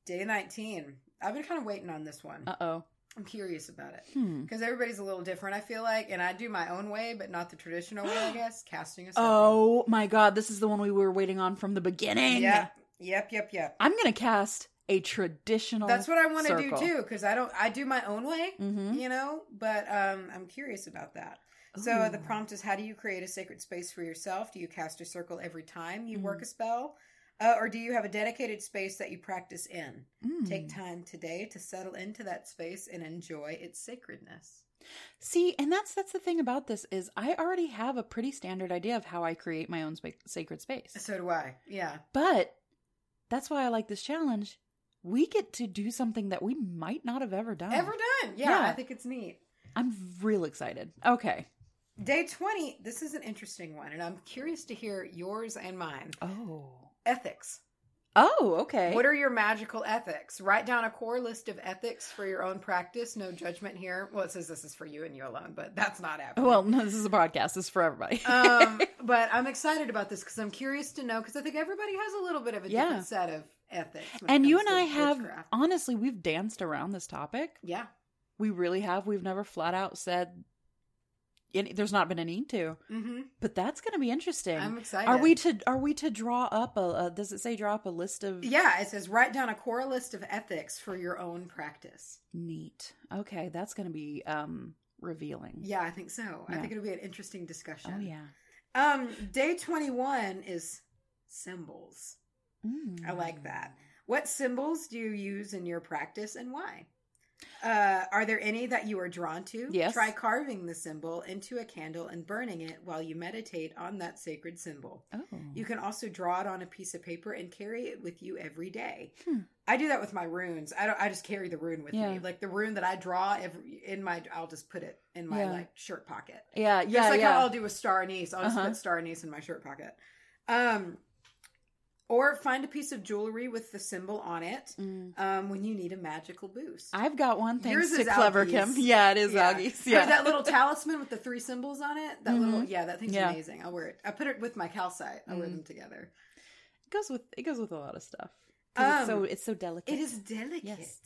day nineteen. I've been kind of waiting on this one. Uh oh. I'm curious about it. Hmm. Because everybody's a little different, I feel like, and I do my own way, but not the traditional way, I guess. Casting a circle. Oh my god, this is the one we were waiting on from the beginning. yep, yep, yep, yep. I'm gonna cast a traditional. That's what I want to do too, because I don't, I do my own way, Mm-hmm. you know. But um, I'm curious about that. So the prompt is: How do you create a sacred space for yourself? Do you cast a circle every time you Mm. work a spell, uh, or do you have a dedicated space that you practice in? Mm. Take time today to settle into that space and enjoy its sacredness. See, and that's that's the thing about this is I already have a pretty standard idea of how I create my own spa- sacred space. So do I. Yeah. But that's why I like this challenge. We get to do something that we might not have ever done. Ever done? Yeah, Yeah. I think it's neat. I'm real excited. Okay. Day 20, this is an interesting one, and I'm curious to hear yours and mine. Oh. Ethics. Oh, okay. What are your magical ethics? Write down a core list of ethics for your own practice. No judgment here. Well, it says this is for you and you alone, but that's not happening. well, no, this is a podcast. This is for everybody. um, but I'm excited about this because I'm curious to know because I think everybody has a little bit of a Yeah. different set of ethics. and you and I have witchcraft. honestly, we've danced around this topic. yeah, We really have. We've never flat out said any, there's not been a need to. hmm But that's going to be interesting. I'm excited. Are we to are we to draw up a, a does it say draw up a list of Yeah, it says write down a core list of ethics for your own practice. neat. Okay, that's going to be um revealing. Yeah, I think so. I think it'll be an interesting discussion. Oh yeah. Um, day 21 is symbols. Mm. I like that. What symbols do you use in your practice and why? Uh, are there any that you are drawn to? Yes. Try carving the symbol into a candle and burning it while you meditate on that sacred symbol. Oh. You can also draw it on a piece of paper and carry it with you every day. Hmm. I do that with my runes. I don't. I just carry the rune with Yeah. me. Like the rune that I draw every, in my, I'll just put it in my Yeah. like shirt pocket. Yeah, Just yeah, like yeah. I'll do with star anise. I'll just Uh-huh. put star anise in my shirt pocket. Um, or find a piece of jewelry with the symbol on it. Mm. Um, when you need a magical boost. I've got one thanks Yours to Clever Augie's. Kim. Yeah, it is Yeah. Augie's. Or Yeah. that little talisman with the three symbols on it. That little, Mhm. yeah, that thing's Yeah. amazing. I'll wear it. I put it with my calcite. I wear Mhm. them together. it goes with it goes with a lot of stuff. 'Cause it's so Um, it's so delicate. It is delicate. Yes.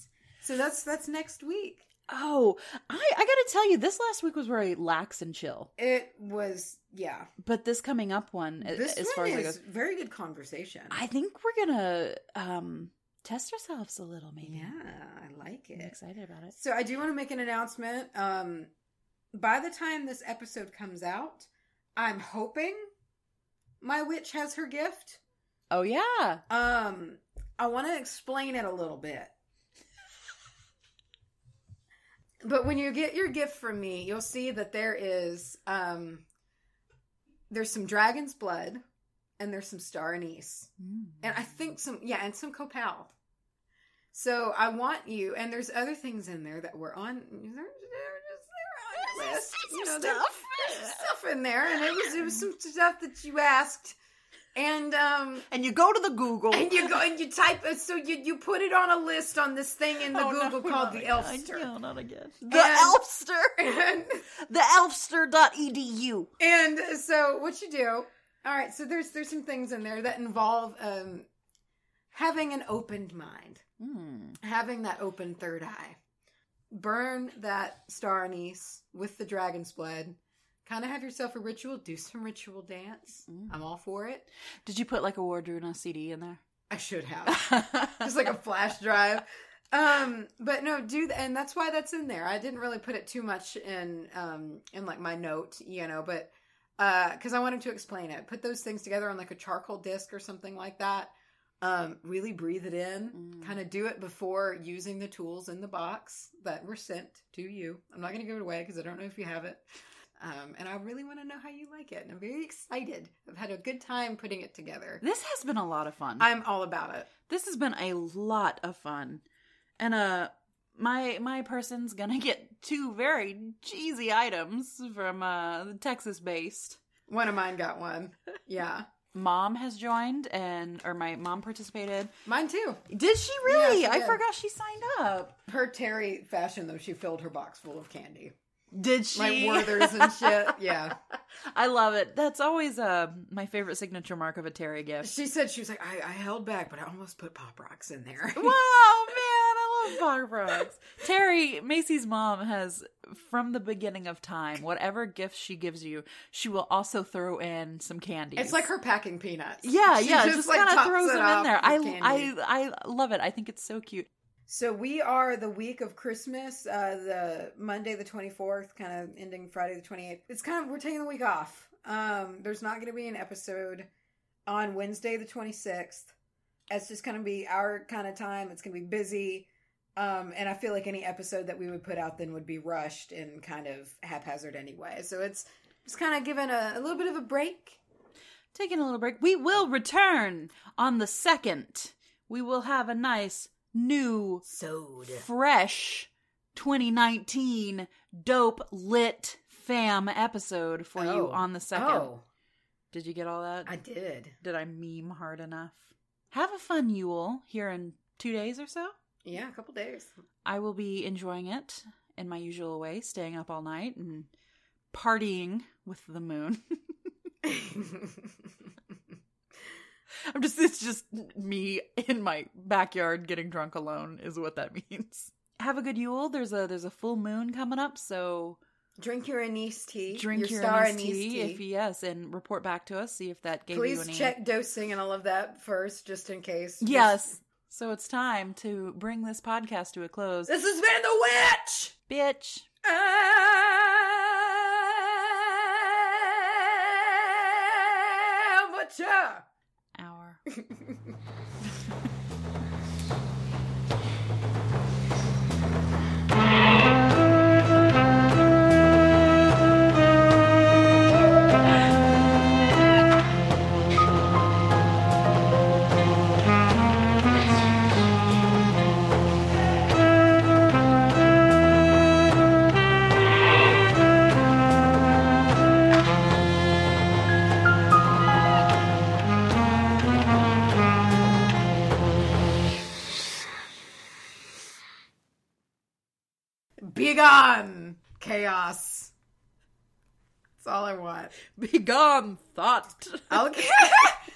So that's that's next week. Oh, I I gotta tell you, this last week was very lax and chill. It was yeah. But this coming up one, This as one far as it is goes, very good conversation. I think we're gonna um test ourselves a little. Maybe. yeah, I like I'm it. excited about it. So I do want to make an announcement. Um, by the time this episode comes out, I'm hoping my witch has her gift. Oh yeah. Um, I want to explain it a little bit. But when you get your gift from me, you'll see that there is um there's some dragon's blood and there's some star anise. Mm. And I think some yeah, and some copal. So I want you and there's other things in there that were on they're, they're just they're on your list. You know, there- there's stuff in there and it was it was some stuff that you asked. And um And you go to the Google. and you go and you type it so you you put it on a list on this thing in the Oh, no, Google called the again. Elfster. No, not again. The And- Elfster. And, The Elfster.edu. and so what you do all right so there's there's some things in there that involve um having an opened mind Mm. having that open third eye burn that star anise with the dragon's blood kind of have yourself a ritual do some ritual dance Mm. i'm all for it Did you put like a Wardruna CD in there? i should have just like a flash drive. Um, but no, do th- and that's why that's in there. I didn't really put it too much in um in like my note, you know, but uh because I wanted to explain it. Put those things together on like a charcoal disc or something like that. Um, really breathe it in. Mm. Kind of do it before using the tools in the box that were sent to you. I'm not going to give it away because I don't know if you have it. Um, and I really want to know how you like it. And I'm very excited. I've had a good time putting it together. This has been a lot of fun. I'm all about it. this has been a lot of fun. And uh my my person's gonna get two very cheesy items from uh Texas based. One of mine got one. Yeah. Mom has joined and or my mom participated. Mine too. Did she really? Yeah, she I did. forgot she signed up. Her Terry fashion though, she filled her box full of candy. Did she? Like Werther's and shit. Yeah. I love it. That's always uh my favorite signature mark of a Terry gift. She said she was like, I, I held back, but I almost put Pop Rocks in there. wow, man, I love Pop Rocks. Terry, Macy's mom has, from the beginning of time, whatever gifts she gives you, she will also throw in some candy. It's like her packing peanuts. yeah, She yeah, just, like, kind of throws them in there. I, candy. I, I love it. I think it's so cute. So we are the week of Christmas, uh, the Monday the twenty fourth, kind of ending Friday the twenty eighth. It's kind of we're taking the week off. Um, there's not going to be an episode on Wednesday the twenty sixth. It's just going to be our kind of time. It's going to be busy, um, and I feel like any episode that we would put out then would be rushed and kind of haphazard anyway. So it's just kind of giving a, a little bit of a break. Taking a little break. We will return on the second. We will have a nice new Sewed. fresh 2019 dope lit fam episode for you Oh. on the second. Oh, Did you get all that? I did. Did I meme hard enough? Have a fun Yule here in two days or so. Yeah, a couple days. I will be enjoying it in my usual way, staying up all night and partying with the moon. I'm just it's just me in my backyard getting drunk alone is what that means. Have a good Yule. There's a there's a full moon coming up, so Drink your anise tea. drink your, star anise tea, if yes, and report back to us. See if that gave you Please any. check dosing and all of that first, just in case. Yes. So it's time to bring this podcast to a close. This has been the witch. Bitch. Amateur. Hour. chaos. That's all I want. Be gone, thought. Okay.